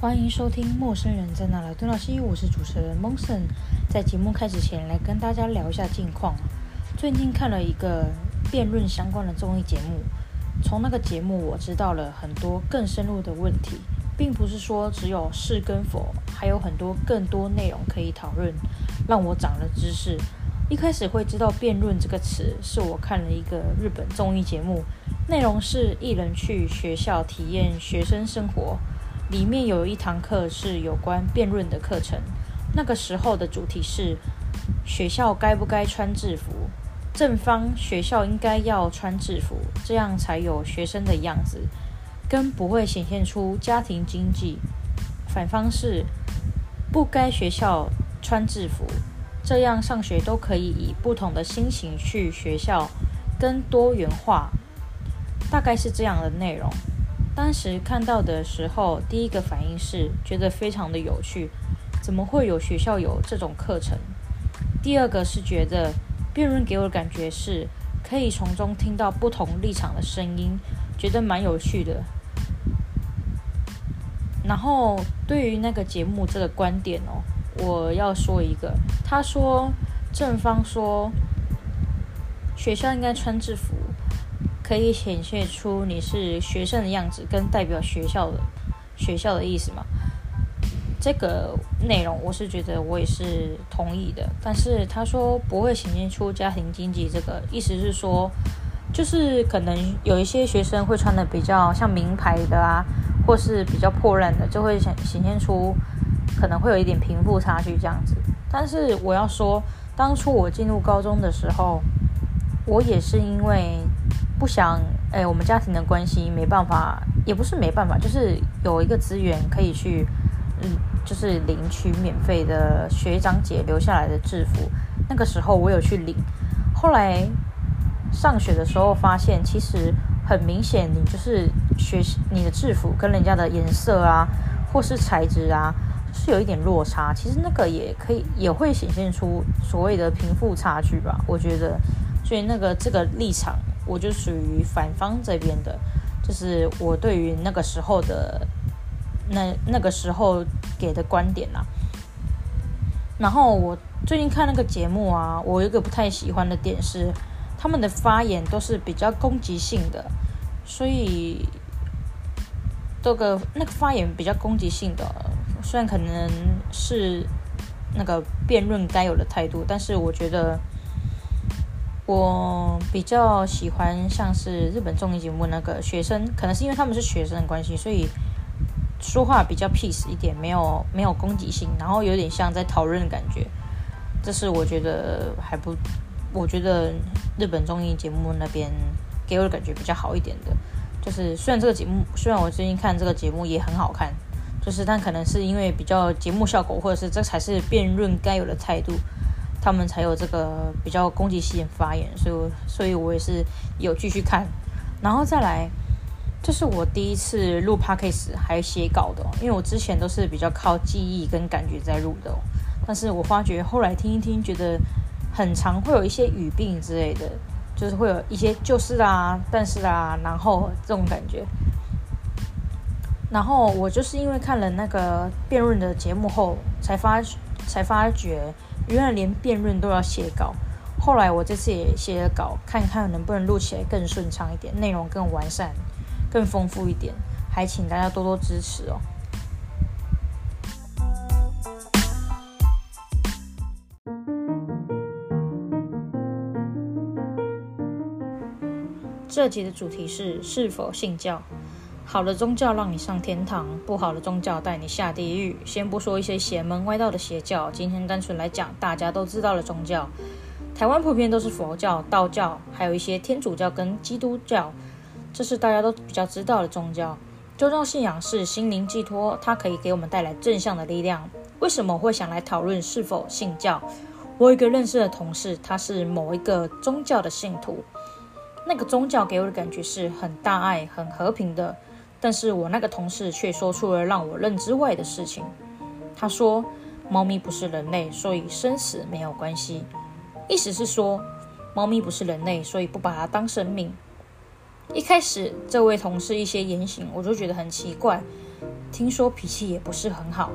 欢迎收听《陌生人在哪来》，东拉西，我是主持人蒙森。在节目开始前，来跟大家聊一下近况。最近看了一个辩论相关的综艺节目，从那个节目我知道了很多更深入的问题，并不是说只有是跟否，还有很多更多内容可以讨论，让我长了知识。一开始会知道“辩论”这个词，是我看了一个日本综艺节目，内容是艺人去学校体验学生生活。里面有一堂课是有关辩论的课程，那个时候的主题是学校该不该穿制服？正方学校应该要穿制服，这样才有学生的样子，跟不会显现出家庭经济。反方是不该学校穿制服，这样上学都可以以不同的心情去学校，跟多元化，大概是这样的内容。当时看到的时候，第一个反应是觉得非常的有趣，怎么会有学校有这种课程？第二个是觉得辩论给我的感觉是可以从中听到不同立场的声音，觉得蛮有趣的。然后对于那个节目这个观点哦，我要说一个，他说正方说学校应该穿制服。可以显现出你是学生的样子，跟代表学校的学校的意思嘛？这个内容我是觉得我也是同意的。但是他说不会显现出家庭经济，这个意思是说，就是可能有一些学生会穿的比较像名牌的啊，或是比较破烂的，就会显显现出可能会有一点贫富差距这样子。但是我要说，当初我进入高中的时候，我也是因为。不想，哎，我们家庭的关系没办法，也不是没办法，就是有一个资源可以去，嗯，就是领取免费的学长姐留下来的制服。那个时候我有去领，后来上学的时候发现，其实很明显，你就是学习你的制服跟人家的颜色啊，或是材质啊，是有一点落差。其实那个也可以，也会显现出所谓的贫富差距吧。我觉得，所以那个这个立场。我就属于反方这边的，就是我对于那个时候的那那个时候给的观点啊。然后我最近看那个节目啊，我有一个不太喜欢的点是，他们的发言都是比较攻击性的，所以这个那个发言比较攻击性的，虽然可能是那个辩论该有的态度，但是我觉得。我比较喜欢像是日本综艺节目那个学生，可能是因为他们是学生的关系，所以说话比较 peace 一点，没有没有攻击性，然后有点像在讨论的感觉。这是我觉得还不，我觉得日本综艺节目那边给我的感觉比较好一点的。就是虽然这个节目，虽然我最近看这个节目也很好看，就是但可能是因为比较节目效果，或者是这才是辩论该有的态度。他们才有这个比较攻击性发言，所以，所以我也是有继续看，然后再来，这是我第一次录 podcast 还写稿的，因为我之前都是比较靠记忆跟感觉在录的，但是我发觉后来听一听，觉得很常会有一些语病之类的，就是会有一些就是啊，但是啊，然后这种感觉，然后我就是因为看了那个辩论的节目后，才发才发觉。原来连辩论都要写稿，后来我这次也写了稿，看看能不能录起来更顺畅一点，内容更完善、更丰富一点，还请大家多多支持哦。这集的主题是是否信教。好的宗教让你上天堂，不好的宗教带你下地狱。先不说一些邪门歪道的邪教，今天单纯来讲大家都知道的宗教。台湾普遍都是佛教、道教，还有一些天主教跟基督教，这是大家都比较知道的宗教。宗教信仰是心灵寄托，它可以给我们带来正向的力量。为什么会想来讨论是否信教？我有一个认识的同事，他是某一个宗教的信徒，那个宗教给我的感觉是很大爱、很和平的。但是我那个同事却说出了让我认知外的事情。他说，猫咪不是人类，所以生死没有关系。意思是说，猫咪不是人类，所以不把它当生命。一开始，这位同事一些言行，我就觉得很奇怪。听说脾气也不是很好，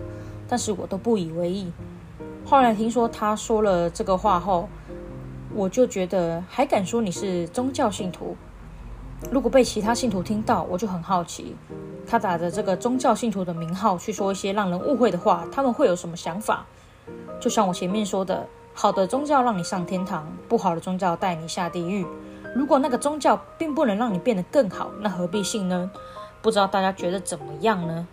但是我都不以为意。后来听说他说了这个话后，我就觉得还敢说你是宗教信徒？如果被其他信徒听到，我就很好奇，他打着这个宗教信徒的名号去说一些让人误会的话，他们会有什么想法？就像我前面说的，好的宗教让你上天堂，不好的宗教带你下地狱。如果那个宗教并不能让你变得更好，那何必信呢？不知道大家觉得怎么样呢？